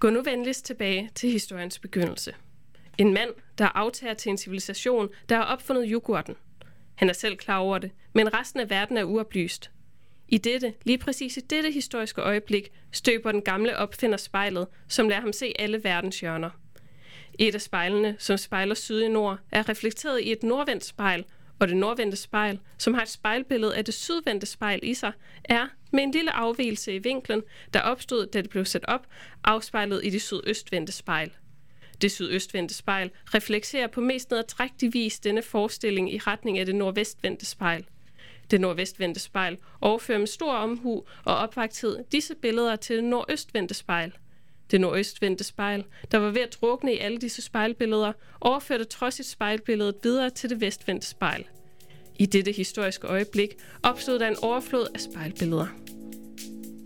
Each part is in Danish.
Gå nu venligst tilbage til historiens begyndelse. En mand, der aftager til en civilisation, der har opfundet yoghurten. Han er selv klar over det, men resten af verden er uoplyst. I dette, lige præcis i dette historiske øjeblik, støber den gamle opfinder spejlet, som lader ham se alle verdens hjørner. Et af spejlene, som spejler syd i nord, er reflekteret i et nordvendt spejl, og det nordvendte spejl, som har et spejlbillede af det sydvendte spejl i sig, er, med en lille afvielse i vinklen, der opstod, da det blev sat op, afspejlet i det sydøstvendte spejl. Det sydøstvendte spejl reflekterer på mest nedadrægtig vis denne forestilling i retning af det nordvestvendte spejl. Det nordvestvendte spejl overfører med stor omhu og opvagthed disse billeder til det nordøstvendte spejl. Det nordøstvendte spejl, der var ved at drukne i alle disse spejlbilleder, overførte trods spejlbilledet videre til det vestvendte spejl. I dette historiske øjeblik opstod der en overflod af spejlbilleder.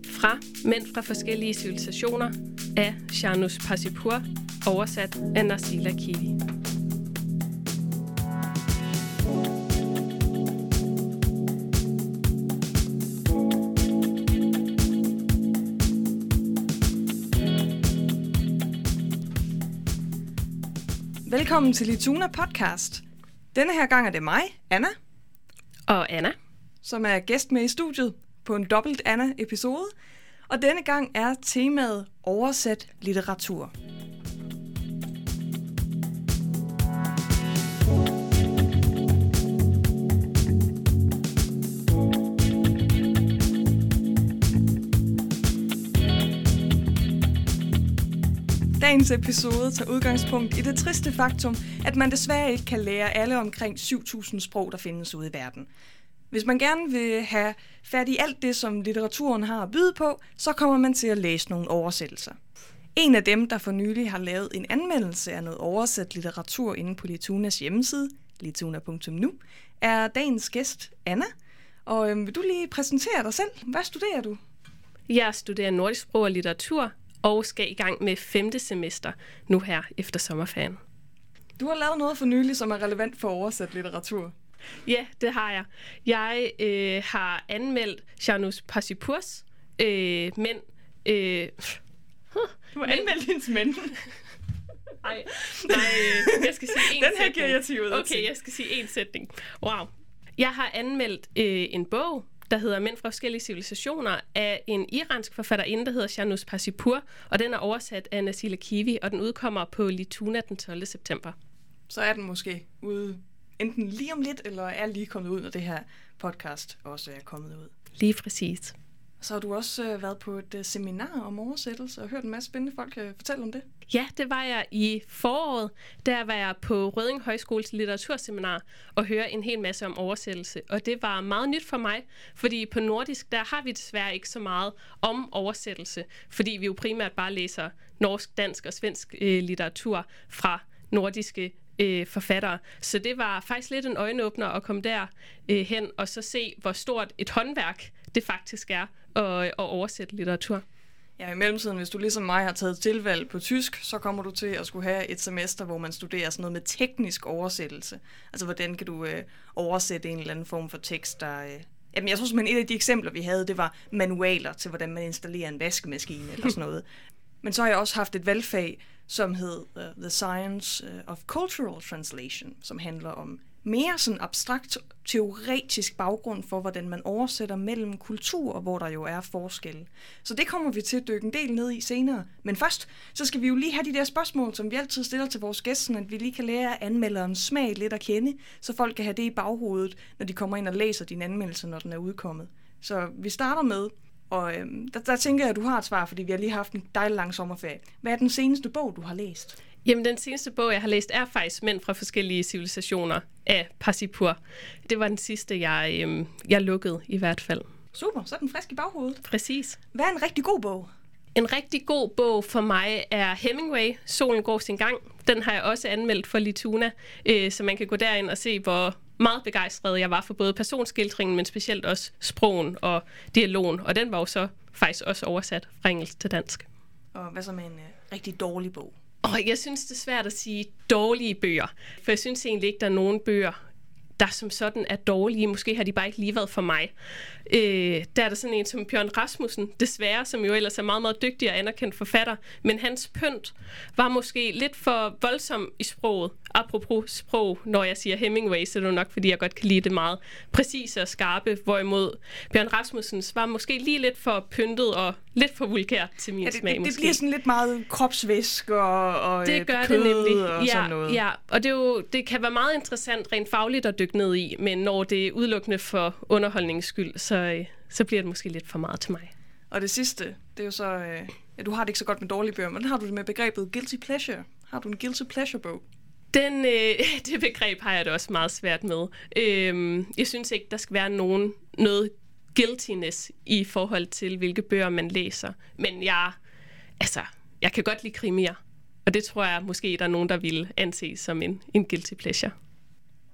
Fra Mænd fra forskellige civilisationer af Janus Passipur, oversat af Narsila Kili. Velkommen til Lituna Podcast. Denne her gang er det mig, Anna, Og Anna, som er gæst med i studiet på en dobbelt Anna-episode. Og denne gang er temaet oversat litteratur. Dagens episode tager udgangspunkt i det triste faktum, at man desværre ikke kan lære alle omkring 7.000 sprog, der findes ude i verden. Hvis man gerne vil have fat i alt det, som litteraturen har at byde på, så kommer man til at læse nogle oversættelser. En af dem, der for nylig har lavet en anmeldelse af noget oversat litteratur inde på Litunas hjemmeside, lituna.nu, er dagens gæst, Anna. Og øhm, vil du lige præsentere dig selv? Hvad studerer du? jeg studerer nordisk sprog og litteratur og skal i gang med femte semester nu her efter sommerferien. Du har lavet noget for nylig, som er relevant for oversat litteratur. Ja, det har jeg. Jeg øh, har anmeldt Janus Passipurs øh, mænd. Øh, Du har anmeldt hendes mænd. Ej, nej, øh, jeg skal sige en Den her sætning. giver jeg 10 ud af 10. Okay, jeg skal sige en sætning. Wow. Jeg har anmeldt øh, en bog, der hedder Mænd fra forskellige civilisationer, af en iransk forfatterinde, der hedder Janus Passipur, og den er oversat af Nasila Kivi, og den udkommer på Lituna den 12. september. Så er den måske ude enten lige om lidt, eller er lige kommet ud, når det her podcast også er kommet ud. Lige præcis. Så har du også øh, været på et øh, seminar om oversættelse og hørt en masse spændende folk øh, fortælle om det. Ja, det var jeg i foråret. Der var jeg på Røding Højskoles litteraturseminar og høre en hel masse om oversættelse. Og det var meget nyt for mig, fordi på nordisk, der har vi desværre ikke så meget om oversættelse, fordi vi jo primært bare læser norsk, dansk og svensk øh, litteratur fra nordiske øh, forfattere. Så det var faktisk lidt en øjenåbner at komme der øh, hen og så se, hvor stort et håndværk det faktisk er og, og oversætte litteratur. Ja, i mellemtiden, hvis du ligesom mig har taget tilvalg på tysk, så kommer du til at skulle have et semester, hvor man studerer sådan noget med teknisk oversættelse. Altså, hvordan kan du øh, oversætte en eller anden form for tekst, der... Øh, jamen, jeg tror simpelthen, et af de eksempler, vi havde, det var manualer til, hvordan man installerer en vaskemaskine eller sådan noget. Men så har jeg også haft et valgfag, som hed uh, The Science øh, of Cultural Translation, som handler om mere sådan abstrakt teoretisk baggrund for, hvordan man oversætter mellem kulturer, hvor der jo er forskelle. Så det kommer vi til at dykke en del ned i senere. Men først, så skal vi jo lige have de der spørgsmål, som vi altid stiller til vores gæster, at vi lige kan lære anmelderens smag lidt at kende, så folk kan have det i baghovedet, når de kommer ind og læser din anmeldelse, når den er udkommet. Så vi starter med, og øhm, der, der tænker jeg, at du har et svar, fordi vi har lige haft en dejlig lang sommerferie. Hvad er den seneste bog, du har læst? Jamen, den seneste bog, jeg har læst, er faktisk Mænd fra forskellige civilisationer af Passipur. Det var den sidste, jeg, øhm, jeg lukkede i hvert fald. Super, så er den frisk i baghovedet. Præcis. Hvad er en rigtig god bog? En rigtig god bog for mig er Hemingway, Solen går sin gang. Den har jeg også anmeldt for Lituna, øh, så man kan gå derind og se, hvor meget begejstret jeg var for både personskildringen, men specielt også sprogen og dialogen. Og den var jo så faktisk også oversat fra engelsk til dansk. Og hvad så med en øh, rigtig dårlig bog? Og jeg synes, det er svært at sige dårlige bøger, for jeg synes egentlig ikke, der er nogen bøger, der som sådan er dårlige. Måske har de bare ikke lige været for mig. Øh, der er der sådan en som Bjørn Rasmussen, desværre, som jo ellers er meget, meget dygtig og anerkendt forfatter, men hans pynt var måske lidt for voldsom i sproget. Apropos sprog, når jeg siger Hemingway, så er det nok, fordi jeg godt kan lide det meget præcise og skarpe, hvorimod Bjørn Rasmussens var måske lige lidt for pyntet og lidt for vulgært til min ja, det, smag. Det, måske. det bliver sådan lidt meget kropsvæsk og, og det gør kød det nemlig. og ja, sådan noget. Ja, og det, er jo, det kan være meget interessant rent fagligt at dykke ned i, men når det er udelukkende for underholdningens skyld, så, øh, så bliver det måske lidt for meget til mig. Og det sidste, det er jo så, øh, ja, du har det ikke så godt med dårlige bøger, men har du det med begrebet guilty pleasure. Har du en guilty pleasure bog? Den, øh, det begreb har jeg det også meget svært med. Øh, jeg synes ikke, der skal være nogen, noget guiltiness i forhold til, hvilke bøger man læser. Men jeg, altså, jeg kan godt lide krimier. Og det tror jeg måske, der er nogen, der vil anse som en, en guilty pleasure.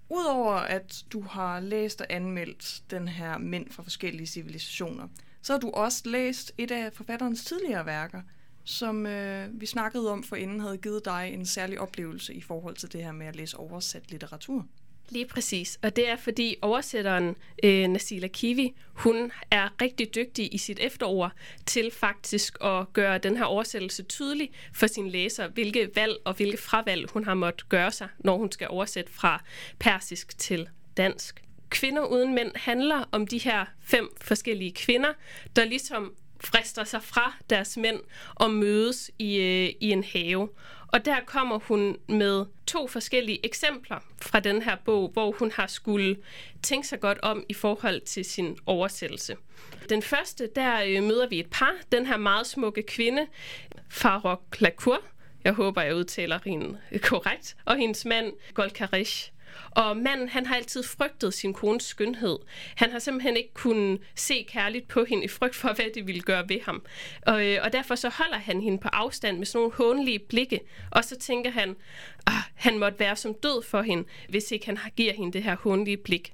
Udover at du har læst og anmeldt den her Mænd fra forskellige civilisationer, så har du også læst et af forfatterens tidligere værker, som øh, vi snakkede om for inden havde givet dig en særlig oplevelse i forhold til det her med at læse oversat litteratur. Lige præcis, og det er fordi oversætteren øh, Nasila Kiwi, hun er rigtig dygtig i sit efterord til faktisk at gøre den her oversættelse tydelig for sine læsere, hvilke valg og hvilke fravalg hun har måttet gøre sig, når hun skal oversætte fra persisk til dansk. Kvinder uden mænd handler om de her fem forskellige kvinder, der ligesom frister sig fra deres mænd og mødes i, øh, i en have. Og der kommer hun med to forskellige eksempler fra den her bog, hvor hun har skulle tænke sig godt om i forhold til sin oversættelse. Den første, der øh, møder vi et par, den her meget smukke kvinde, Farok Lacour, jeg håber, jeg udtaler hende øh, korrekt, og hendes mand, Golkarish. Og manden, han har altid frygtet sin kones skønhed. Han har simpelthen ikke kunnet se kærligt på hende i frygt for, hvad det ville gøre ved ham. Og, øh, og derfor så holder han hende på afstand med sådan nogle hånlige blikke. Og så tænker han, at han måtte være som død for hende, hvis ikke han giver hende det her hånlige blik.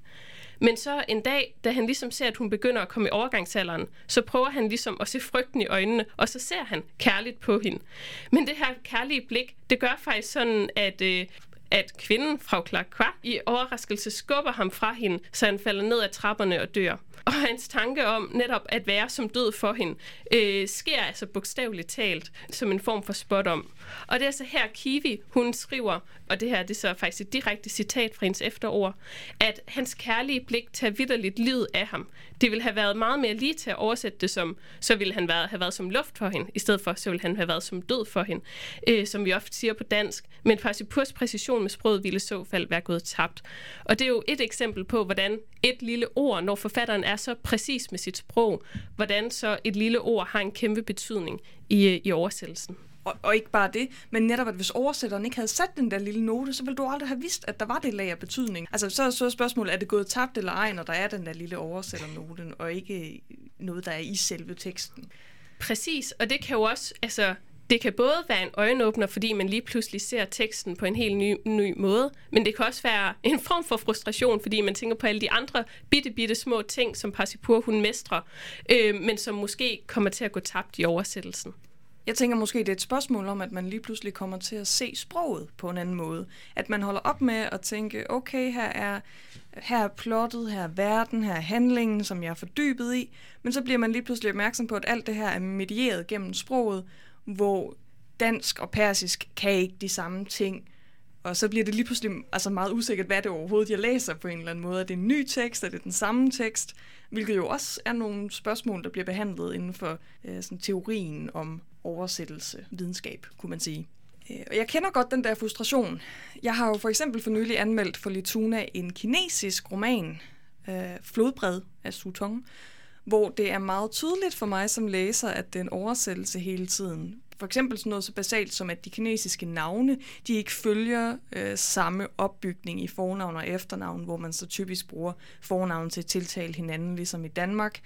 Men så en dag, da han ligesom ser, at hun begynder at komme i overgangsalderen, så prøver han ligesom at se frygten i øjnene, og så ser han kærligt på hende. Men det her kærlige blik, det gør faktisk sådan, at øh, at kvinden, fra Clark i overraskelse skubber ham fra hende, så han falder ned ad trapperne og dør. Og hans tanke om netop at være som død for hende, øh, sker altså bogstaveligt talt som en form for spot om. Og det er altså her Kiwi, hun skriver, og det her det er så faktisk et direkte citat fra hendes efterord, at hans kærlige blik tager vidderligt livet af ham. Det ville have været meget mere lige til at oversætte det som, så ville han været, have været som luft for hende, i stedet for, så ville han have været som død for hende, øh, som vi ofte siger på dansk. Men Parsipurs præcision med sproget ville i så fald være gået tabt. Og det er jo et eksempel på, hvordan et lille ord, når forfatteren er så præcis med sit sprog, hvordan så et lille ord har en kæmpe betydning i, i oversættelsen. Og, og ikke bare det, men netop, at hvis oversætteren ikke havde sat den der lille note, så ville du aldrig have vidst, at der var det lag af betydning. Altså, så, så er spørgsmålet, er det gået tabt eller ej, når der er den der lille oversætternoten, og ikke noget, der er i selve teksten. Præcis, og det kan jo også, altså, det kan både være en øjenåbner, fordi man lige pludselig ser teksten på en helt ny, ny måde, men det kan også være en form for frustration, fordi man tænker på alle de andre bitte, bitte små ting, som Parsipur hun mestrer, øh, men som måske kommer til at gå tabt i oversættelsen. Jeg tænker måske, det er et spørgsmål om, at man lige pludselig kommer til at se sproget på en anden måde. At man holder op med at tænke, okay, her er, her er plottet, her er verden, her er handlingen, som jeg er fordybet i. Men så bliver man lige pludselig opmærksom på, at alt det her er medieret gennem sproget, hvor dansk og persisk kan ikke de samme ting. Og så bliver det lige pludselig altså meget usikkert, hvad det overhovedet, jeg læser på en eller anden måde. Er det en ny tekst? Er det den samme tekst? Hvilket jo også er nogle spørgsmål, der bliver behandlet inden for øh, sådan teorien om oversættelse, videnskab, kunne man sige. Øh, og jeg kender godt den der frustration. Jeg har jo for eksempel for nylig anmeldt for Lituna en kinesisk roman, øh, Flodbred af Su Tong, hvor det er meget tydeligt for mig som læser, at det er en oversættelse hele tiden. For eksempel sådan noget så basalt som, at de kinesiske navne, de ikke følger øh, samme opbygning i fornavn og efternavn, hvor man så typisk bruger fornavn til at tiltale hinanden, ligesom i Danmark.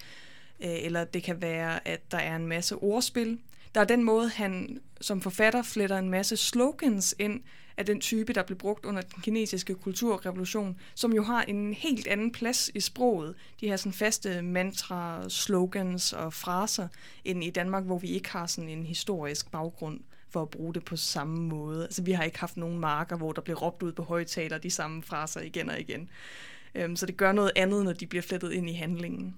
Øh, eller det kan være, at der er en masse ordspil. Der er den måde, han som forfatter fletter en masse slogans ind, af den type, der blev brugt under den kinesiske kulturrevolution, som jo har en helt anden plads i sproget. De her sådan faste mantra, slogans og fraser, end i Danmark, hvor vi ikke har sådan en historisk baggrund for at bruge det på samme måde. Altså, vi har ikke haft nogen marker, hvor der blev råbt ud på højtaler de samme fraser igen og igen. Øhm, så det gør noget andet, når de bliver flettet ind i handlingen.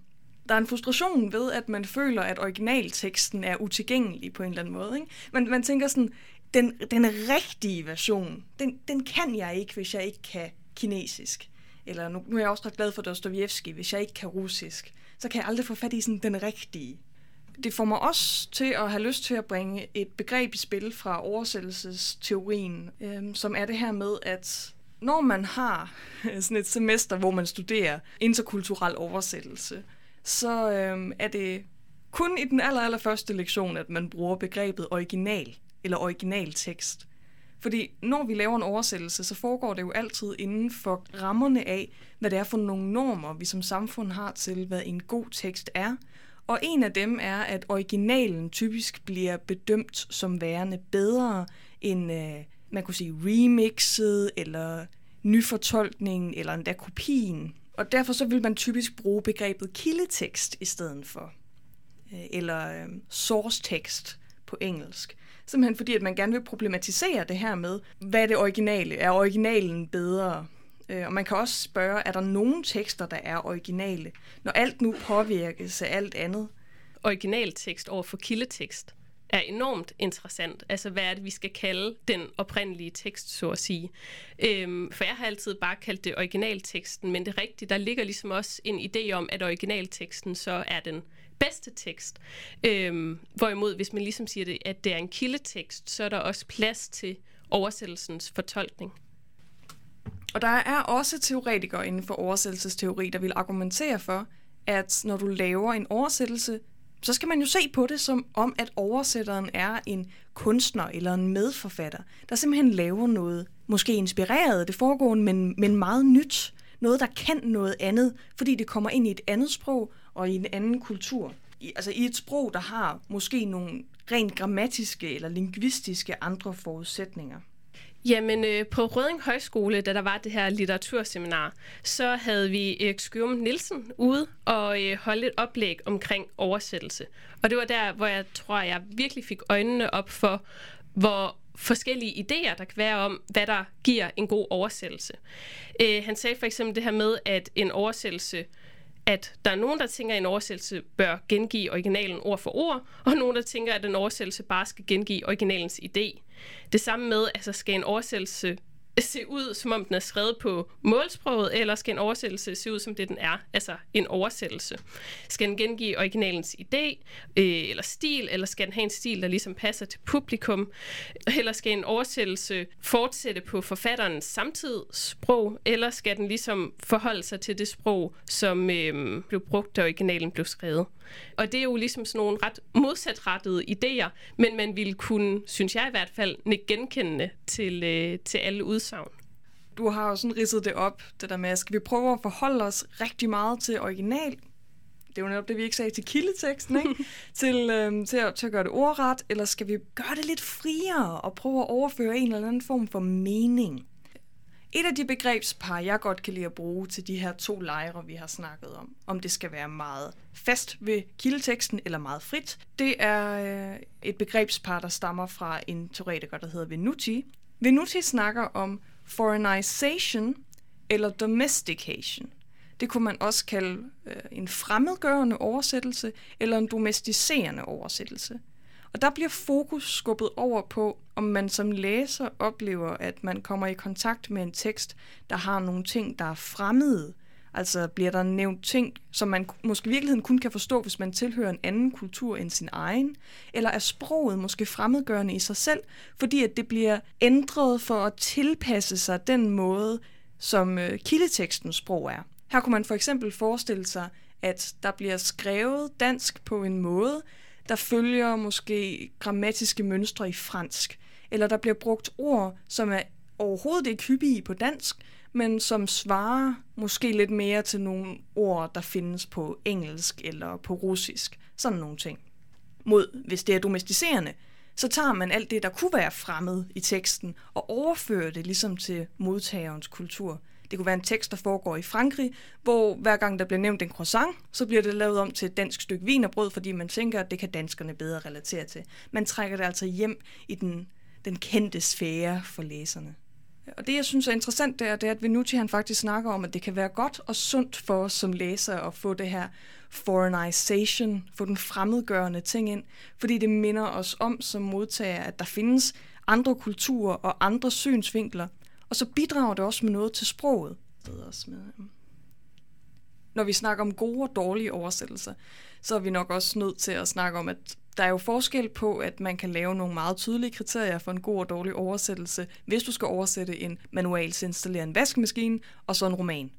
Der er en frustration ved, at man føler, at originalteksten er utilgængelig på en eller anden måde. Ikke? Man, man tænker sådan, den, den rigtige version, den, den kan jeg ikke, hvis jeg ikke kan kinesisk. Eller nu, nu er jeg også ret glad for Dostojevski, hvis jeg ikke kan russisk, så kan jeg aldrig få fat i sådan den rigtige. Det får mig også til at have lyst til at bringe et begreb i spil fra oversættelsesteorien, øhm, som er det her med, at når man har sådan et semester, hvor man studerer interkulturel oversættelse, så øhm, er det kun i den aller, aller første lektion, at man bruger begrebet original eller originaltekst. Fordi når vi laver en oversættelse, så foregår det jo altid inden for rammerne af, hvad det er for nogle normer, vi som samfund har til, hvad en god tekst er. Og en af dem er, at originalen typisk bliver bedømt som værende bedre end, øh, man kunne sige, remixet, eller nyfortolkningen, eller endda kopien. Og derfor så vil man typisk bruge begrebet kildetekst i stedet for. Øh, eller øh, source tekst på engelsk. Simpelthen fordi, at man gerne vil problematisere det her med, hvad er det originale? Er originalen bedre? Øh, og man kan også spørge, er der nogen tekster, der er originale, når alt nu påvirkes af alt andet? Originaltekst over for kildetekst er enormt interessant. Altså, hvad er det, vi skal kalde den oprindelige tekst, så at sige. Øhm, for jeg har altid bare kaldt det originalteksten, men det er rigtigt, der ligger ligesom også en idé om, at originalteksten så er den bedste tekst. Øhm, hvorimod, hvis man ligesom siger, det, at det er en kildetekst, så er der også plads til oversættelsens fortolkning. Og der er også teoretikere inden for oversættelsesteori, der vil argumentere for, at når du laver en oversættelse, så skal man jo se på det som om, at oversætteren er en kunstner eller en medforfatter, der simpelthen laver noget, måske inspireret af det foregående, men, men meget nyt. Noget, der kan noget andet, fordi det kommer ind i et andet sprog og i en anden kultur. I, altså i et sprog, der har måske nogle rent grammatiske eller lingvistiske andre forudsætninger. Jamen, øh, på Røding Højskole, da der var det her litteraturseminar, så havde vi Erik Skjum Nielsen ude og øh, holde et oplæg omkring oversættelse. Og det var der, hvor jeg tror, jeg virkelig fik øjnene op for, hvor forskellige idéer, der kan være om, hvad der giver en god oversættelse. Øh, han sagde for eksempel det her med, at en oversættelse at der er nogen, der tænker, at en oversættelse bør gengive originalen ord for ord, og nogen, der tænker, at en oversættelse bare skal gengive originalens idé. Det samme med, altså skal en oversættelse se ud, som om den er skrevet på målsproget, eller skal en oversættelse se ud, som det den er, altså en oversættelse? Skal den gengive originalens idé øh, eller stil, eller skal den have en stil, der ligesom passer til publikum? Eller skal en oversættelse fortsætte på forfatterens samtidssprog, eller skal den ligesom forholde sig til det sprog, som øh, blev brugt, da originalen blev skrevet? Og det er jo ligesom sådan nogle ret modsatrettede idéer, men man ville kunne, synes jeg i hvert fald, ikke genkendende til, øh, til alle udsagn. Du har jo sådan ridset det op, det der med, skal vi prøve at forholde os rigtig meget til original? Det er jo netop det, vi ikke sagde til kildeteksten, ikke? til, øhm, til, at, til at gøre det ordret, eller skal vi gøre det lidt friere og prøve at overføre en eller anden form for mening? Et af de begrebspar, jeg godt kan lide at bruge til de her to lejre, vi har snakket om, om det skal være meget fast ved kildeteksten eller meget frit, det er øh, et begrebspar, der stammer fra en teoretiker, der hedder Venuti. Venuti snakker om foreignization eller domestication. Det kunne man også kalde øh, en fremmedgørende oversættelse eller en domesticerende oversættelse. Og der bliver fokus skubbet over på, om man som læser oplever, at man kommer i kontakt med en tekst, der har nogle ting, der er fremmede. Altså bliver der nævnt ting, som man måske i virkeligheden kun kan forstå, hvis man tilhører en anden kultur end sin egen? Eller er sproget måske fremmedgørende i sig selv, fordi at det bliver ændret for at tilpasse sig den måde, som øh, kildetekstens sprog er? Her kunne man for eksempel forestille sig, at der bliver skrevet dansk på en måde, der følger måske grammatiske mønstre i fransk, eller der bliver brugt ord, som er overhovedet ikke hyppige på dansk, men som svarer måske lidt mere til nogle ord, der findes på engelsk eller på russisk. Sådan nogle ting. Mod, hvis det er domesticerende, så tager man alt det, der kunne være fremmed i teksten, og overfører det ligesom til modtagerens kultur. Det kunne være en tekst, der foregår i Frankrig, hvor hver gang der bliver nævnt en croissant, så bliver det lavet om til et dansk stykke vinerbrød, fordi man tænker, at det kan danskerne bedre relatere til. Man trækker det altså hjem i den, den kendte sfære for læserne. Og det, jeg synes er interessant, det er, det er at Venuti han faktisk snakker om, at det kan være godt og sundt for os som læsere at få det her foreignization, få den fremmedgørende ting ind, fordi det minder os om som modtager, at der findes andre kulturer og andre synsvinkler, og så bidrager det også med noget til sproget. Øhm. Når vi snakker om gode og dårlige oversættelser, så er vi nok også nødt til at snakke om, at der er jo forskel på, at man kan lave nogle meget tydelige kriterier for en god og dårlig oversættelse, hvis du skal oversætte en manual til installere en vaskemaskine og så en roman.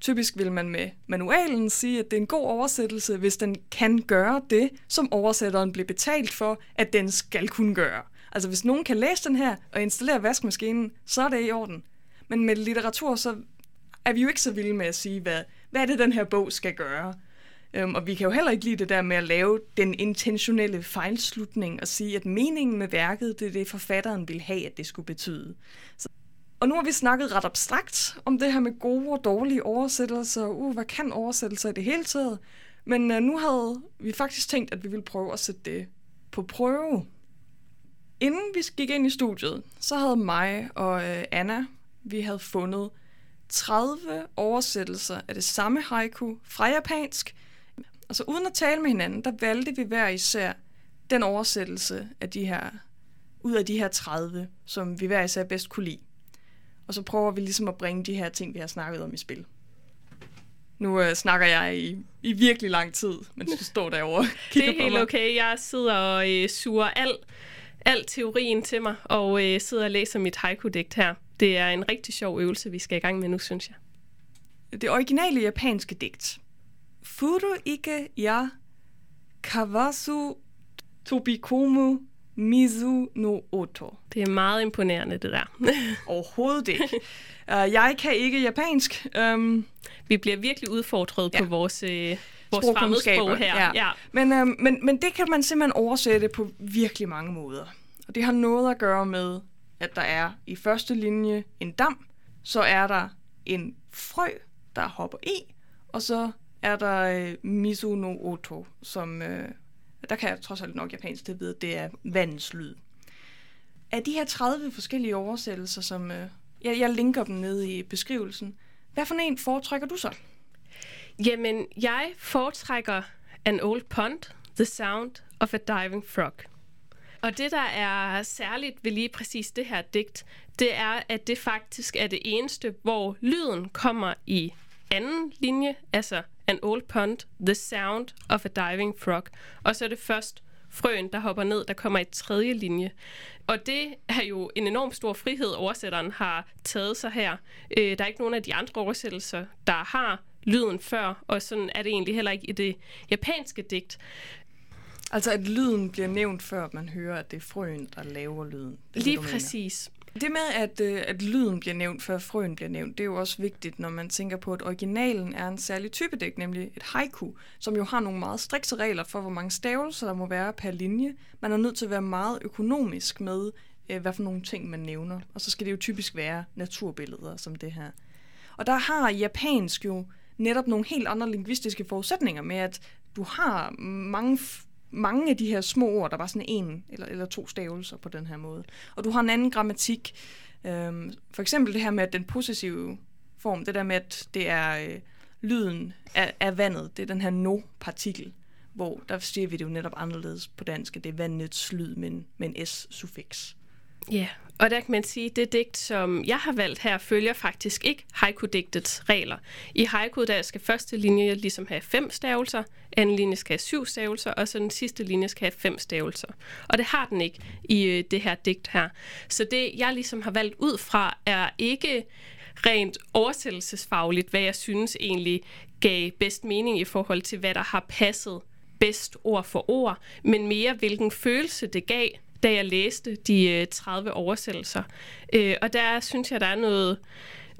Typisk vil man med manualen sige, at det er en god oversættelse, hvis den kan gøre det, som oversætteren bliver betalt for, at den skal kunne gøre. Altså hvis nogen kan læse den her og installere vaskemaskinen, så er det i orden. Men med litteratur, så er vi jo ikke så vilde med at sige, hvad, hvad er det, den her bog skal gøre. Øhm, og vi kan jo heller ikke lide det der med at lave den intentionelle fejlslutning og sige, at meningen med værket, det er det, forfatteren vil have, at det skulle betyde. Så, og nu har vi snakket ret abstrakt om det her med gode og dårlige oversættelser. Uh, hvad kan oversættelser i det hele taget? Men uh, nu havde vi faktisk tænkt, at vi ville prøve at sætte det på prøve. Inden vi gik ind i studiet, så havde mig og uh, Anna, vi havde fundet 30 oversættelser af det samme haiku fra japansk, Altså uden at tale med hinanden, der valgte vi hver især den oversættelse af de her, ud af de her 30, som vi hver især bedst kunne lide. Og så prøver vi ligesom at bringe de her ting, vi har snakket om i spil. Nu øh, snakker jeg i, i virkelig lang tid, mens du står derovre Det er helt okay. Jeg sidder og øh, suger al, al teorien til mig, og øh, sidder og læser mit haiku-digt her. Det er en rigtig sjov øvelse, vi skal i gang med nu, synes jeg. Det originale japanske digt Furu ikke ya kawasu tobikomu mizu no oto. Det er meget imponerende, det der. Overhovedet ikke. Uh, jeg kan ikke japansk. Um, Vi bliver virkelig udfordret ja. på vores, uh, vores fremmedsprog her. Ja. Ja. Men, uh, men, men det kan man simpelthen oversætte på virkelig mange måder. Og det har noget at gøre med, at der er i første linje en dam, så er der en frø, der hopper i, og så er der øh, Mizuno Oto, som, øh, der kan jeg trods alt nok japansk til vide, det er vandens lyd. Af de her 30 forskellige oversættelser, som øh, jeg, jeg linker dem nede i beskrivelsen, hvad for en foretrækker du så? Jamen, jeg foretrækker An Old Pond, The Sound of a Diving Frog. Og det, der er særligt ved lige præcis det her digt, det er, at det faktisk er det eneste, hvor lyden kommer i anden linje, altså An Old Pond, The Sound of a Diving Frog. Og så er det først frøen, der hopper ned, der kommer i tredje linje. Og det er jo en enorm stor frihed, oversætteren har taget sig her. Øh, der er ikke nogen af de andre oversættelser, der har lyden før, og sådan er det egentlig heller ikke i det japanske digt. Altså at lyden bliver nævnt før man hører, at det er frøen, der laver lyden. Det Lige det, præcis. Det med, at, øh, at lyden bliver nævnt, før frøen bliver nævnt, det er jo også vigtigt, når man tænker på, at originalen er en særlig type digt, nemlig et haiku, som jo har nogle meget strikse regler for, hvor mange stavelser der må være per linje. Man er nødt til at være meget økonomisk med, øh, hvad for nogle ting man nævner. Og så skal det jo typisk være naturbilleder som det her. Og der har japansk jo netop nogle helt andre lingvistiske forudsætninger med, at du har mange mange af de her små ord, der var sådan en eller, eller to stavelser på den her måde. Og du har en anden grammatik. Øhm, for eksempel det her med, at den possessive form, det der med, at det er øh, lyden af, af vandet, det er den her no-partikel, hvor der siger vi det jo netop anderledes på dansk, at det er vandets lyd men, men s-suffix. Ja, og der kan man sige, at det digt, som jeg har valgt her, følger faktisk ikke haiku-digtets regler. I haiku, der skal første linje ligesom have fem stavelser, anden linje skal have syv stavelser, og så den sidste linje skal have fem stavelser. Og det har den ikke i øh, det her digt her. Så det, jeg ligesom har valgt ud fra, er ikke rent oversættelsesfagligt, hvad jeg synes egentlig gav bedst mening i forhold til, hvad der har passet bedst ord for ord, men mere hvilken følelse det gav, da jeg læste de 30 øh, oversættelser. Øh, og der synes jeg, der er noget,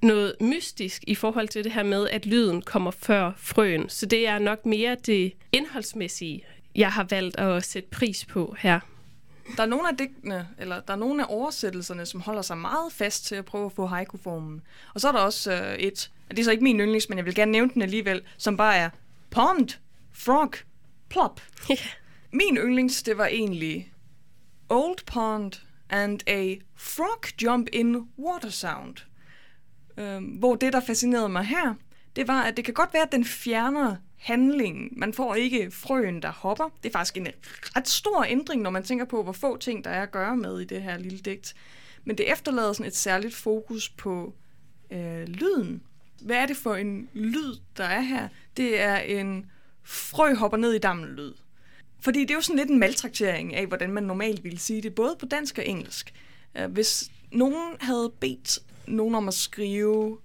noget mystisk i forhold til det her med, at lyden kommer før frøen. Så det er nok mere det indholdsmæssige, jeg har valgt at sætte pris på her. Der er nogle af digtene, eller der er nogle af oversættelserne, som holder sig meget fast til at prøve at få haiku-formen. Og så er der også øh, et, og det er så ikke min yndlings, men jeg vil gerne nævne den alligevel, som bare er pond, frog, plop. Yeah. Min yndlings, det var egentlig Old Pond, and a frog jump in water sound. Øhm, hvor det, der fascinerede mig her, det var, at det kan godt være, at den fjerner handlingen. Man får ikke frøen, der hopper. Det er faktisk en ret stor ændring, når man tænker på, hvor få ting, der er at gøre med i det her lille digt. Men det efterlader sådan et særligt fokus på øh, lyden. Hvad er det for en lyd, der er her? Det er en frø hopper ned i dammen lyd. Fordi det er jo sådan lidt en maltraktering af, hvordan man normalt ville sige det, både på dansk og engelsk. Øh, hvis nogen havde bedt nogen om at skrive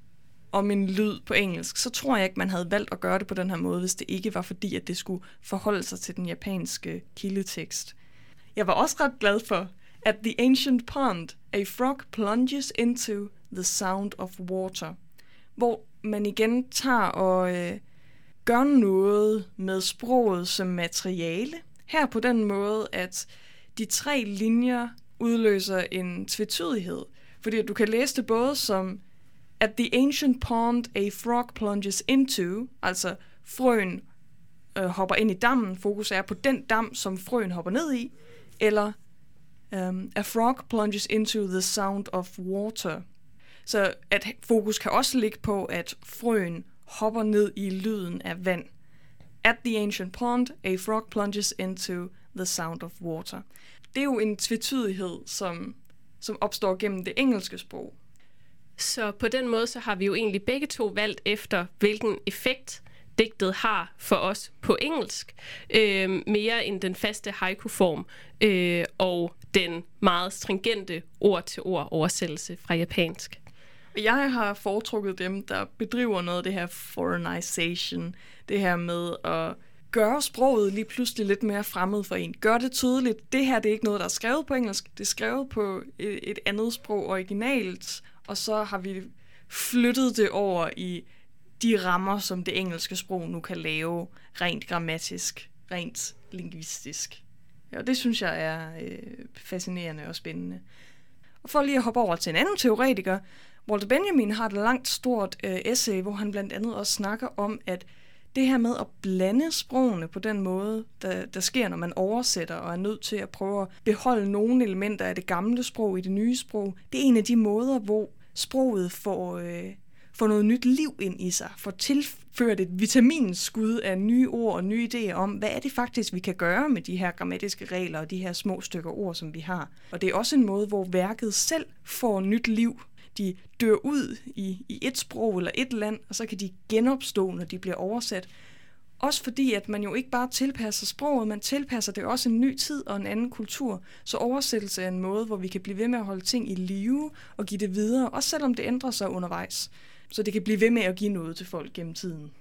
om en lyd på engelsk, så tror jeg ikke, man havde valgt at gøre det på den her måde, hvis det ikke var fordi, at det skulle forholde sig til den japanske kildetekst. Jeg var også ret glad for, at The Ancient Pond, a frog plunges into the sound of water, hvor man igen tager og øh, gør noget med sproget som materiale. Her på den måde, at de tre linjer udløser en tvetydighed, fordi du kan læse det både som at the ancient pond a frog plunges into, altså frøen øh, hopper ind i dammen, fokus er på den dam, som frøen hopper ned i, eller um, a frog plunges into the sound of water. Så at fokus kan også ligge på, at frøen hopper ned i lyden af vand. At the ancient pond, a frog plunges into the sound of water. Det er jo en tvetydighed, som, som opstår gennem det engelske sprog. Så på den måde, så har vi jo egentlig begge to valgt efter, hvilken effekt digtet har for os på engelsk, øh, mere end den faste haiku-form øh, og den meget stringente ord-til-ord oversættelse fra japansk. Jeg har foretrukket dem, der bedriver noget af det her foreignization, det her med at gøre sproget lige pludselig lidt mere fremmed for en. Gør det tydeligt, det her det er ikke noget, der er skrevet på engelsk, det er skrevet på et, et andet sprog originalt, og så har vi flyttet det over i de rammer, som det engelske sprog nu kan lave rent grammatisk, rent linguistisk. Ja, og det synes jeg er øh, fascinerende og spændende. Og for lige at hoppe over til en anden teoretiker, Walter Benjamin har et langt stort øh, essay, hvor han blandt andet også snakker om, at det her med at blande sprogene på den måde, der, der sker, når man oversætter og er nødt til at prøve at beholde nogle elementer af det gamle sprog i det nye sprog, det er en af de måder, hvor sproget får, øh, får noget nyt liv ind i sig, får tilført et vitaminskud af nye ord og nye idéer om, hvad er det faktisk, vi kan gøre med de her grammatiske regler og de her små stykker ord, som vi har. Og det er også en måde, hvor værket selv får nyt liv. De dør ud i, i et sprog eller et land, og så kan de genopstå, når de bliver oversat. Også fordi, at man jo ikke bare tilpasser sproget, man tilpasser det også en ny tid og en anden kultur. Så oversættelse er en måde, hvor vi kan blive ved med at holde ting i live og give det videre, også selvom det ændrer sig undervejs. Så det kan blive ved med at give noget til folk gennem tiden.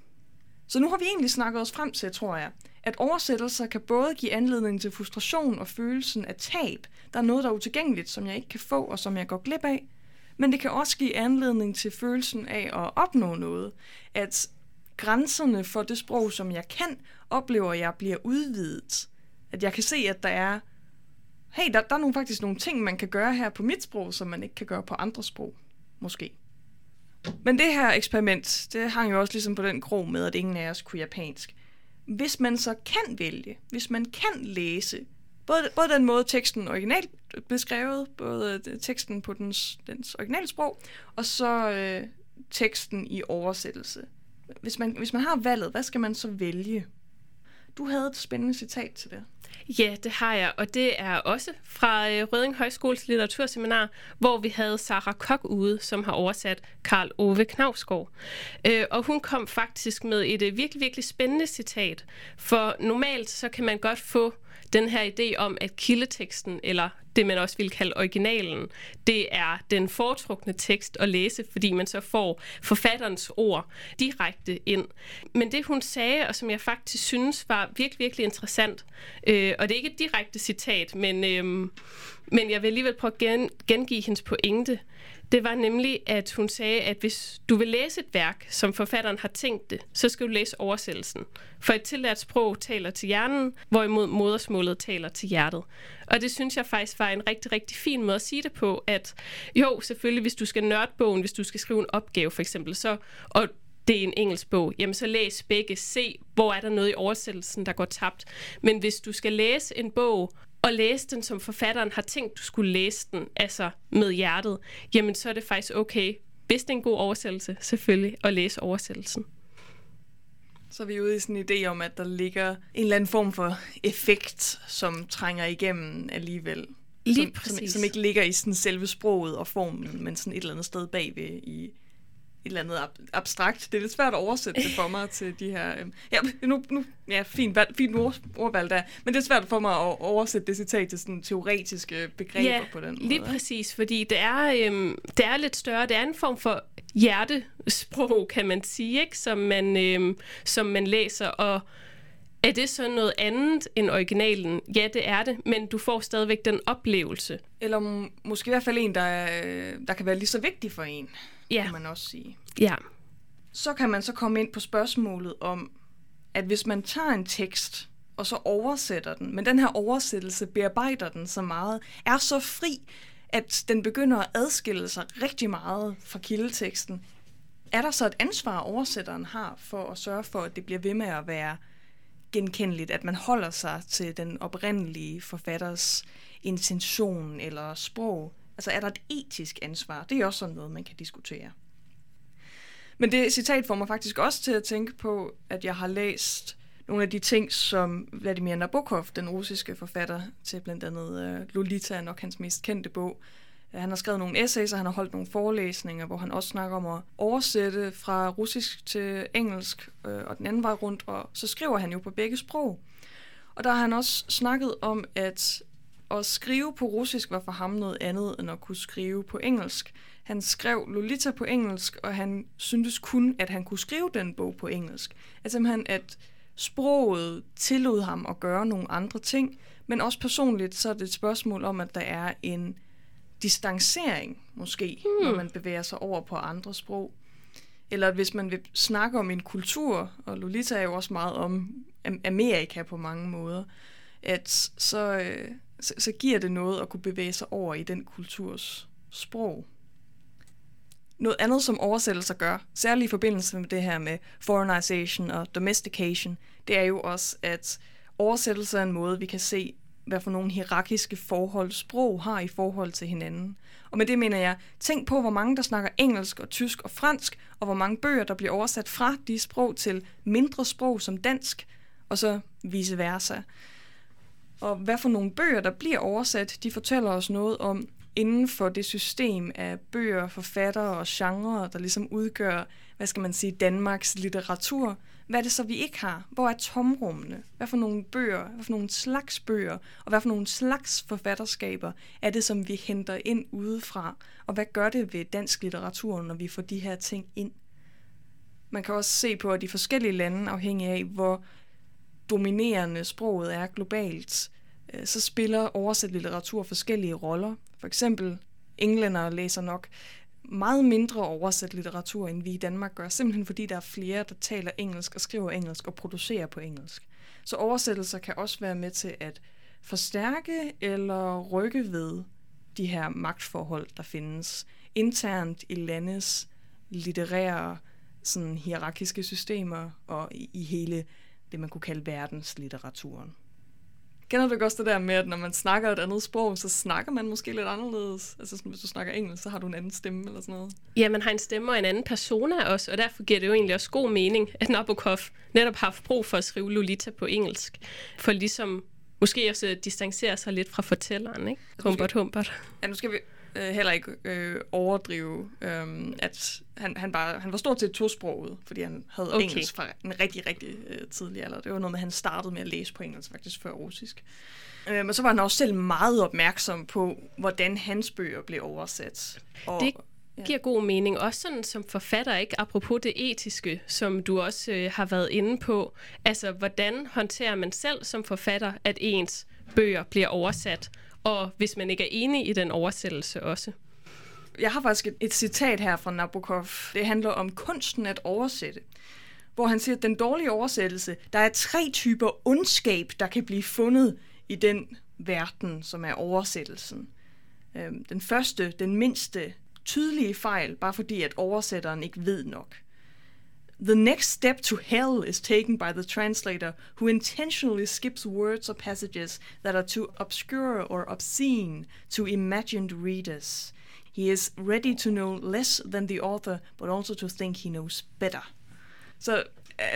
Så nu har vi egentlig snakket os frem til, tror jeg, at oversættelser kan både give anledning til frustration og følelsen af tab. Der er noget, der er utilgængeligt, som jeg ikke kan få og som jeg går glip af. Men det kan også give anledning til følelsen af at opnå noget. At grænserne for det sprog, som jeg kan, oplever jeg bliver udvidet. At jeg kan se, at der er, hey, der, der er nogle, faktisk nogle ting, man kan gøre her på mit sprog, som man ikke kan gøre på andre sprog, måske. Men det her eksperiment, det hang jo også ligesom på den krog med, at ingen af os kunne japansk. Hvis man så kan vælge, hvis man kan læse, både, både den måde teksten originalt beskrevet, både øh, teksten på dens, dens originale sprog, og så øh, teksten i oversættelse, hvis man, hvis man har valget, hvad skal man så vælge? Du havde et spændende citat til det. Ja, det har jeg, og det er også fra øh, Rødding Røding Højskoles litteraturseminar, hvor vi havde Sara Kok ude, som har oversat Karl Ove Knavsgaard. Øh, og hun kom faktisk med et øh, virkelig, virkelig spændende citat, for normalt så kan man godt få den her idé om, at kildeteksten, eller det man også vil kalde originalen, det er den foretrukne tekst at læse, fordi man så får forfatterens ord direkte ind. Men det hun sagde, og som jeg faktisk synes var virkelig, virkelig interessant, øh, Øh, og det er ikke et direkte citat, men, øh, men jeg vil alligevel prøve at gen, gengive hendes pointe, det var nemlig, at hun sagde, at hvis du vil læse et værk, som forfatteren har tænkt det, så skal du læse oversættelsen. For et tillært sprog taler til hjernen, hvorimod modersmålet taler til hjertet. Og det synes jeg faktisk var en rigtig, rigtig fin måde at sige det på, at jo, selvfølgelig, hvis du skal nørde bogen, hvis du skal skrive en opgave for eksempel, så, og det er en engelsk bog, jamen så læs begge, se, hvor er der noget i oversættelsen, der går tabt. Men hvis du skal læse en bog og læse den, som forfatteren har tænkt, du skulle læse den, altså med hjertet, jamen så er det faktisk okay, hvis det er en god oversættelse, selvfølgelig, at læse oversættelsen. Så er vi ude i sådan en idé om, at der ligger en eller anden form for effekt, som trænger igennem alligevel. Lige som, præcis. Som, som ikke ligger i sådan selve sproget og formen, men sådan et eller andet sted bagved i eller andet ab- abstrakt. Det er lidt svært at oversætte det for mig til de her... Øhm, ja, nu, nu, ja, fint, valg, fint ord, ordvalg der. Men det er svært for mig at oversætte det citat til sådan teoretiske begreber ja, på den måde. lige præcis, fordi det er, øhm, det er lidt større. Det er en form for hjertesprog, kan man sige, ikke? Som, man, øhm, som man læser, og er det så noget andet end originalen? Ja, det er det, men du får stadigvæk den oplevelse. Eller måske i hvert fald en, der, er, der kan være lige så vigtig for en, Ja, kan man også sige. ja. Så kan man så komme ind på spørgsmålet om, at hvis man tager en tekst, og så oversætter den, men den her oversættelse bearbejder den så meget, er så fri, at den begynder at adskille sig rigtig meget fra kildeteksten. Er der så et ansvar, oversætteren har for at sørge for, at det bliver ved med at være genkendeligt, at man holder sig til den oprindelige forfatters intention eller sprog? Altså er der et etisk ansvar? Det er også sådan noget, man kan diskutere. Men det citat får mig faktisk også til at tænke på, at jeg har læst nogle af de ting, som Vladimir Nabokov, den russiske forfatter til blandt andet øh, Lolita, nok hans mest kendte bog. Han har skrevet nogle essays, og han har holdt nogle forelæsninger, hvor han også snakker om at oversætte fra russisk til engelsk, øh, og den anden vej rundt, og så skriver han jo på begge sprog. Og der har han også snakket om, at at skrive på russisk var for ham noget andet, end at kunne skrive på engelsk. Han skrev Lolita på engelsk, og han syntes kun, at han kunne skrive den bog på engelsk. Altså simpelthen, at sproget tillod ham at gøre nogle andre ting, men også personligt, så er det et spørgsmål om, at der er en distancering, måske, hmm. når man bevæger sig over på andre sprog. Eller hvis man vil snakke om en kultur, og Lolita er jo også meget om Amerika på mange måder, at så, øh, så, så giver det noget at kunne bevæge sig over i den kulturs sprog. Noget andet, som oversættelser gør, særligt i forbindelse med det her med foreignization og domestication, det er jo også, at oversættelse er en måde, vi kan se, hvad for nogle hierarkiske forhold sprog har i forhold til hinanden. Og med det mener jeg, tænk på, hvor mange der snakker engelsk og tysk og fransk, og hvor mange bøger, der bliver oversat fra de sprog til mindre sprog som dansk, og så vice versa. Og hvad for nogle bøger, der bliver oversat, de fortæller os noget om inden for det system af bøger, forfattere og genrer, der ligesom udgør, hvad skal man sige, Danmarks litteratur. Hvad er det så, vi ikke har? Hvor er tomrummene? Hvad for nogle bøger, hvad for nogle slags bøger, og hvad for nogle slags forfatterskaber er det, som vi henter ind udefra? Og hvad gør det ved dansk litteratur, når vi får de her ting ind? Man kan også se på, at de forskellige lande, afhængig af hvor dominerende sproget er globalt, øh, så spiller oversat litteratur forskellige roller. For eksempel englænder læser nok meget mindre oversat litteratur, end vi i Danmark gør, simpelthen fordi der er flere, der taler engelsk og skriver engelsk og producerer på engelsk. Så oversættelser kan også være med til at forstærke eller rykke ved de her magtforhold, der findes internt i landes litterære sådan, hierarkiske systemer og i, i hele det, man kunne kalde verdenslitteraturen. Kender du også det der med, at når man snakker et andet sprog, så snakker man måske lidt anderledes? Altså sådan, hvis du snakker engelsk, så har du en anden stemme eller sådan noget? Ja, man har en stemme og en anden persona også, og derfor giver det jo egentlig også god mening, at Nabokov netop har haft brug for at skrive Lolita på engelsk, for ligesom måske også distancere sig lidt fra fortælleren, ikke? Humbert, humbert. Ja, nu skal vi øh, heller ikke øh, overdrive, øh, at han, han, bare, han var stort set tosproget, fordi han havde okay. engelsk fra en rigtig, rigtig øh, tidlig alder. Det var noget med, at han startede med at læse på engelsk, faktisk før russisk. Øh, men så var han også selv meget opmærksom på, hvordan hans bøger blev oversat. Og, det giver god mening. Også sådan som forfatter, ikke? Apropos det etiske, som du også øh, har været inde på. Altså, hvordan håndterer man selv som forfatter, at ens bøger bliver oversat? Og hvis man ikke er enig i den oversættelse også. Jeg har faktisk et, et citat her fra Nabokov. Det handler om kunsten at oversætte. Hvor han siger, at den dårlige oversættelse, der er tre typer ondskab, der kan blive fundet i den verden, som er oversættelsen. Øhm, den første, den mindste tydelige fejl, bare fordi at oversætteren ikke ved nok. The next step to hell is taken by the translator, who intentionally skips words or passages that are too obscure or obscene to imagined readers. He is ready to know less than the author, but also to think he knows better. Så øh,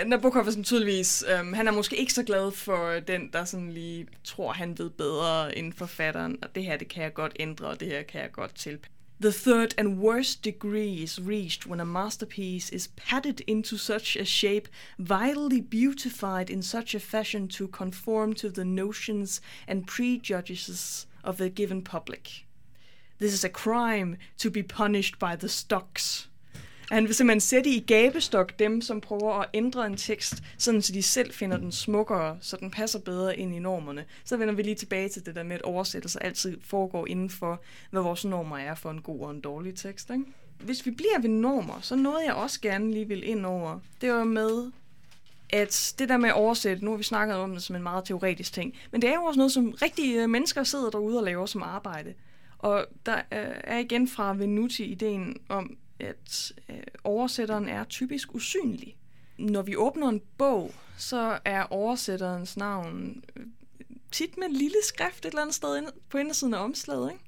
uh, Nabokov er sådan tydeligvis, um, han er måske ikke så glad for den, der sådan lige tror, han ved bedre end forfatteren, og det her, det kan jeg godt ændre, og det her kan jeg godt tilpasse. The third and worst degree is reached when a masterpiece is padded into such a shape, vitally beautified in such a fashion to conform to the notions and prejudices of the given public. This is a crime to be punished by the stocks. Han vil simpelthen sætte i gabestok dem, som prøver at ændre en tekst, sådan så de selv finder den smukkere, så den passer bedre ind i normerne. Så vender vi lige tilbage til det der med, at oversættelser altid foregår inden for, hvad vores normer er for en god og en dårlig tekst. Ikke? Hvis vi bliver ved normer, så noget jeg også gerne lige vil ind over, det var med, at det der med at oversætte, nu har vi snakket om det som en meget teoretisk ting, men det er jo også noget, som rigtige øh, mennesker sidder derude og laver som arbejde. Og der øh, er igen fra Venuti ideen om, at øh, oversætteren er typisk usynlig. Når vi åbner en bog, så er oversætterens navn øh, tit med en lille skrift et eller andet sted på indersiden af omslaget. Ikke?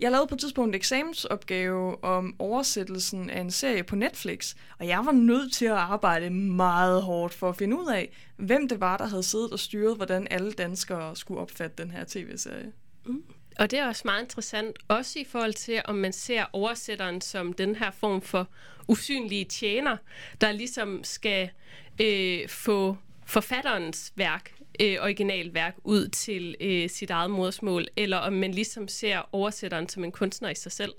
Jeg lavede på et tidspunkt en eksamensopgave om oversættelsen af en serie på Netflix, og jeg var nødt til at arbejde meget hårdt for at finde ud af, hvem det var, der havde siddet og styret, hvordan alle danskere skulle opfatte den her tv-serie. Mm. Og det er også meget interessant, også i forhold til, om man ser oversætteren som den her form for usynlige tjener, der ligesom skal øh, få forfatterens værk, øh, originalværk, ud til øh, sit eget modersmål, eller om man ligesom ser oversætteren som en kunstner i sig selv.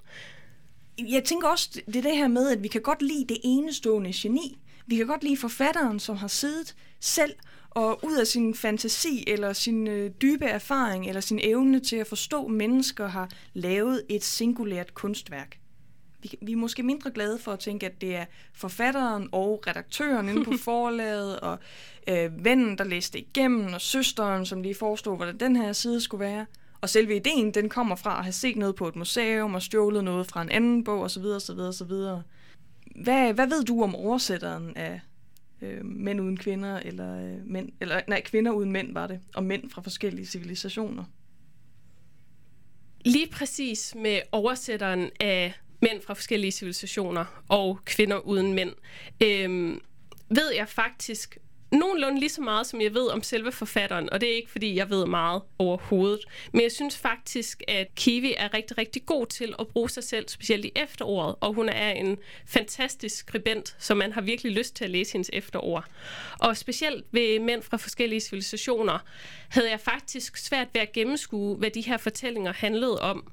Jeg tænker også, det er det her med, at vi kan godt lide det enestående geni. Vi kan godt lide forfatteren, som har siddet selv og ud af sin fantasi eller sin øh, dybe erfaring eller sin evne til at forstå mennesker har lavet et singulært kunstværk. Vi, vi er måske mindre glade for at tænke, at det er forfatteren og redaktøren inde på forlaget, og øh, vennen, der læste igennem, og søsteren, som lige forestod, hvordan den her side skulle være. Og selve ideen, den kommer fra at have set noget på et museum og stjålet noget fra en anden bog osv. osv., osv. Hvad, hvad ved du om oversætteren af øh, mænd uden kvinder, eller, øh, mænd, eller nej, kvinder uden mænd var det, og mænd fra forskellige civilisationer. Lige præcis med oversætteren af mænd fra forskellige civilisationer og kvinder uden mænd, øh, ved jeg faktisk nogenlunde lige så meget, som jeg ved om selve forfatteren, og det er ikke, fordi jeg ved meget overhovedet. Men jeg synes faktisk, at Kiwi er rigtig, rigtig god til at bruge sig selv, specielt i efteråret, og hun er en fantastisk skribent, så man har virkelig lyst til at læse hendes efterår. Og specielt ved mænd fra forskellige civilisationer, havde jeg faktisk svært ved at gennemskue, hvad de her fortællinger handlede om.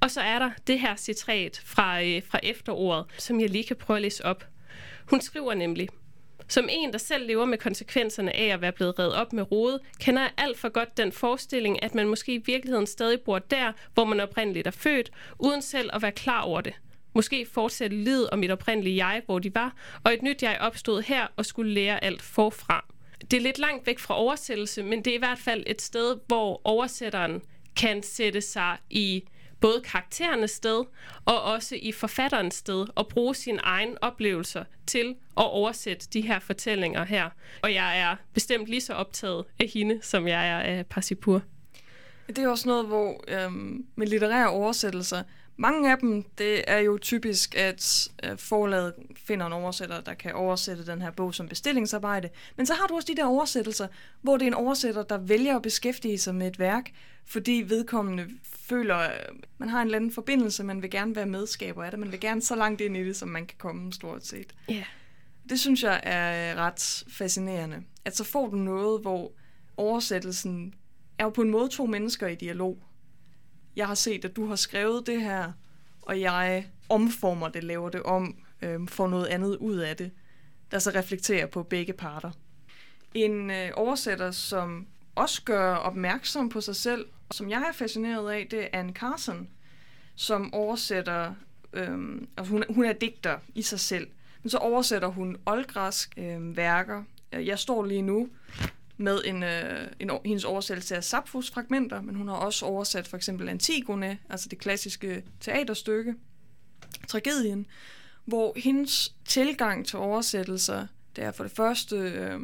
Og så er der det her citat fra, øh, fra efteråret, som jeg lige kan prøve at læse op. Hun skriver nemlig, som en, der selv lever med konsekvenserne af at være blevet reddet op med rode, kender jeg alt for godt den forestilling, at man måske i virkeligheden stadig bor der, hvor man oprindeligt er født, uden selv at være klar over det. Måske fortsætte livet og mit oprindelige jeg, hvor de var, og et nyt jeg opstod her og skulle lære alt forfra. Det er lidt langt væk fra oversættelse, men det er i hvert fald et sted, hvor oversætteren kan sætte sig i både karakterernes sted og også i forfatterens sted og bruge sine egne oplevelser til at oversætte de her fortællinger her. Og jeg er bestemt lige så optaget af hende, som jeg er af Parsipur. Det er også noget, hvor øhm, med litterære oversættelser, mange af dem, det er jo typisk, at øh, forlaget finder en oversætter, der kan oversætte den her bog som bestillingsarbejde. Men så har du også de der oversættelser, hvor det er en oversætter, der vælger at beskæftige sig med et værk, fordi vedkommende føler, at man har en eller anden forbindelse, man vil gerne være medskaber af det, man vil gerne så langt ind i det, som man kan komme stort set. Yeah. Det synes jeg er ret fascinerende. At så får du noget, hvor oversættelsen er jo på en måde to mennesker i dialog jeg har set, at du har skrevet det her, og jeg omformer det, laver det om, øh, får noget andet ud af det, der så reflekterer på begge parter. En øh, oversætter, som også gør opmærksom på sig selv, og som jeg er fascineret af, det er Anne Carson, som oversætter, øh, altså hun, hun er digter i sig selv, men så oversætter hun oldgræsk øh, værker. Jeg står lige nu med en, øh, en, hendes oversættelse af Sapphos fragmenter, men hun har også oversat for eksempel Antigone, altså det klassiske teaterstykke, tragedien, hvor hendes tilgang til oversættelser, det er for det første, øh,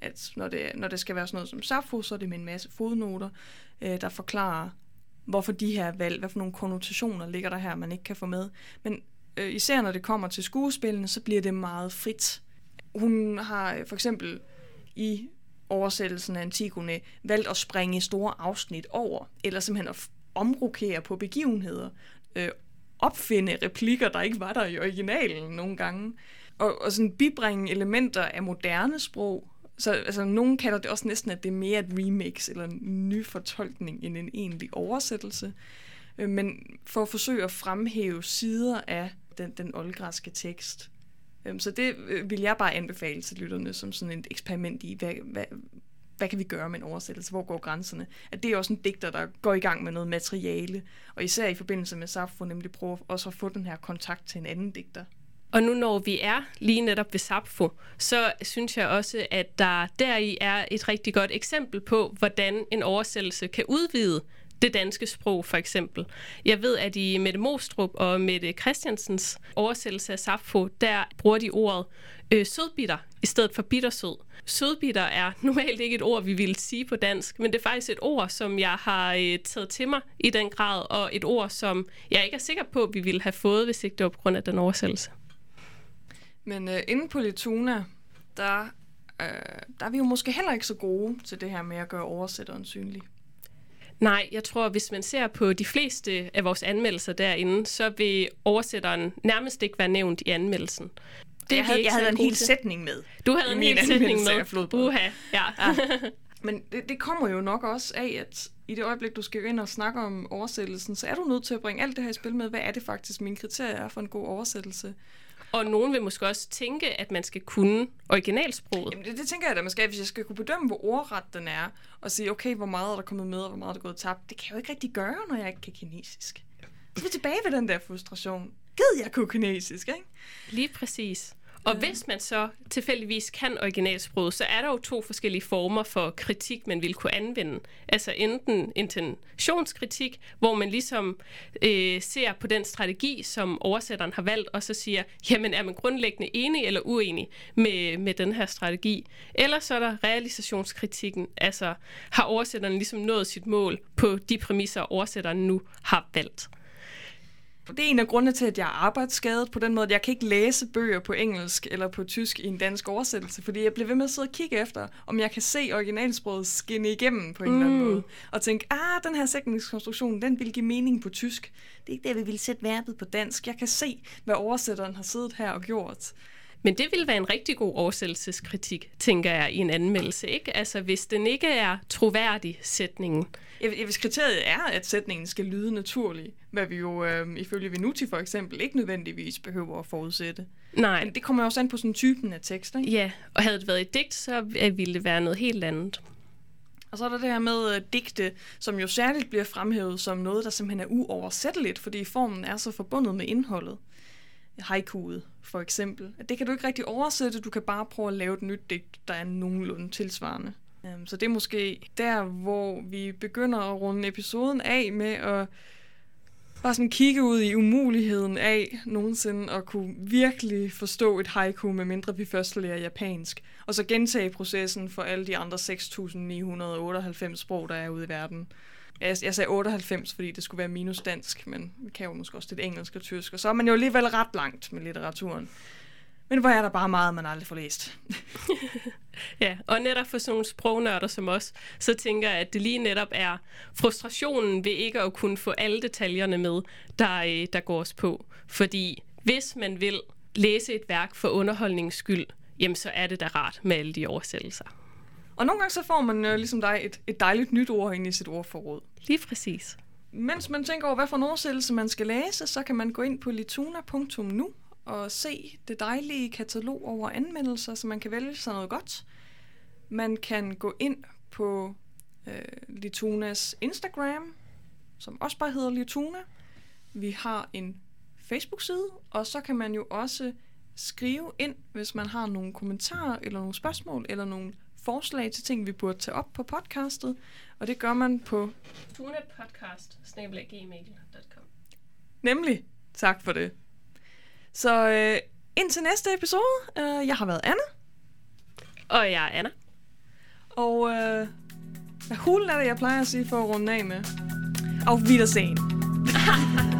at når det, når det skal være sådan noget som Sappho, så er det med en masse fodnoter, øh, der forklarer, hvorfor de her valg, hvad for nogle konnotationer ligger der her, man ikke kan få med. Men øh, især når det kommer til skuespillene, så bliver det meget frit. Hun har øh, for eksempel i oversættelsen af Antigone valgt at springe store afsnit over, eller simpelthen at omrokere på begivenheder, øh, opfinde replikker, der ikke var der i originalen nogle gange, og, og sådan bibringe elementer af moderne sprog. Så altså, nogen kalder det også næsten, at det er mere et remix eller en ny fortolkning end en egentlig oversættelse. Øh, men for at forsøge at fremhæve sider af den, den oldgræske tekst. Øhm, så det øh, vil jeg bare anbefale til lytterne som sådan et eksperiment i, hvad, hvad, hvad kan vi gøre med en oversættelse? Hvor går grænserne? At det er også en digter, der går i gang med noget materiale, og især i forbindelse med Sappho, nemlig prøver også at få den her kontakt til en anden digter. Og nu når vi er lige netop ved Sappho, så synes jeg også, at der deri er et rigtig godt eksempel på, hvordan en oversættelse kan udvide det danske sprog, for eksempel. Jeg ved, at i Mette Mostrup og Mette Christiansens oversættelse af Sappho, der bruger de ordet øh, sødbitter i stedet for bittersød. Sødbitter er normalt ikke et ord, vi ville sige på dansk, men det er faktisk et ord, som jeg har øh, taget til mig i den grad, og et ord, som jeg ikke er sikker på, vi ville have fået, hvis ikke det var på grund af den oversættelse. Men øh, inde på Lituna, der, øh, der er vi jo måske heller ikke så gode til det her med at gøre oversætteren synlig. Nej, jeg tror, hvis man ser på de fleste af vores anmeldelser derinde, så vil oversætteren nærmest ikke være nævnt i anmeldelsen. Det jeg havde, jeg havde en hel sætning med. Du havde en hel sætning med. Uha, ja. ja. Men det, det kommer jo nok også af, at i det øjeblik, du skal ind og snakke om oversættelsen, så er du nødt til at bringe alt det her i spil med. Hvad er det faktisk, mine kriterier er for en god oversættelse? Og nogen vil måske også tænke, at man skal kunne originalsproget. Jamen det, det tænker jeg da, man skal, hvis jeg skal kunne bedømme, hvor ordret den er, og sige, okay, hvor meget er der kommet med, og hvor meget er der gået tabt. Det kan jeg jo ikke rigtig gøre, når jeg ikke kan kinesisk. Så er vi tilbage ved den der frustration. Gid jeg kunne kinesisk, ikke? Lige præcis. Og hvis man så tilfældigvis kan originalsproget, så er der jo to forskellige former for kritik, man vil kunne anvende. Altså enten intentionskritik, hvor man ligesom øh, ser på den strategi, som oversætteren har valgt, og så siger, jamen er man grundlæggende enig eller uenig med, med den her strategi? Eller så er der realisationskritikken, altså har oversætteren ligesom nået sit mål på de præmisser, oversætteren nu har valgt det er en af grundene til, at jeg er arbejdsskadet på den måde, at jeg kan ikke læse bøger på engelsk eller på tysk i en dansk oversættelse, fordi jeg bliver ved med at sidde og kigge efter, om jeg kan se originalsproget skinne igennem på en mm. eller anden mm. måde, og tænke, ah, den her sætningskonstruktion, den vil give mening på tysk. Det er ikke der, vi vil sætte verbet på dansk. Jeg kan se, hvad oversætteren har siddet her og gjort. Men det vil være en rigtig god oversættelseskritik, tænker jeg, i en anmeldelse. Ikke? Altså, hvis den ikke er troværdig, sætningen. Hvis kriteriet er, at sætningen skal lyde naturlig, hvad vi jo øh, ifølge Venuti for eksempel ikke nødvendigvis behøver at forudsætte. Nej. Men det kommer også an på sådan typen af tekst, ikke? Ja, og havde det været et digt, så ville det være noget helt andet. Og så er der det her med uh, digte, som jo særligt bliver fremhævet som noget, der simpelthen er uoversætteligt, fordi formen er så forbundet med indholdet haikuet, for eksempel. Det kan du ikke rigtig oversætte, du kan bare prøve at lave et nyt digt, der er nogenlunde tilsvarende. Um, så det er måske der, hvor vi begynder at runde episoden af med at bare sådan kigge ud i umuligheden af nogensinde at kunne virkelig forstå et haiku, med mindre vi først lærer japansk. Og så gentage processen for alle de andre 6.998 sprog, der er ude i verden. Jeg, jeg sagde 98, fordi det skulle være minus dansk, men vi kan jo måske også lidt engelsk og tysk, og så er man jo alligevel ret langt med litteraturen. Men hvor er der bare meget, man aldrig får læst. ja, og netop for sådan nogle sprognørder som os, så tænker jeg, at det lige netop er frustrationen ved ikke at kunne få alle detaljerne med, der, øh, der går os på. Fordi hvis man vil læse et værk for underholdningens skyld, jamen så er det da rart med alle de oversættelser. Og nogle gange så får man øh, ligesom dig et, et dejligt nyt ord ind i sit ordforråd. Lige præcis. Mens man tænker over, hvad for en oversættelse man skal læse, så kan man gå ind på lituna.nu og se det dejlige katalog over anmeldelser, så man kan vælge sig noget godt. Man kan gå ind på øh, Litunas Instagram, som også bare hedder Lituna. Vi har en Facebook-side, og så kan man jo også skrive ind, hvis man har nogle kommentarer, eller nogle spørgsmål, eller nogle forslag til ting, vi burde tage op på podcastet, og det gør man på tunetpodcast.gmail.com Nemlig. Tak for det. Så øh, indtil næste episode, øh, jeg har været Anna, Og jeg er Anna. og øh, hvad hulen er det, jeg plejer at sige for at runde af med? Auf Wiedersehen.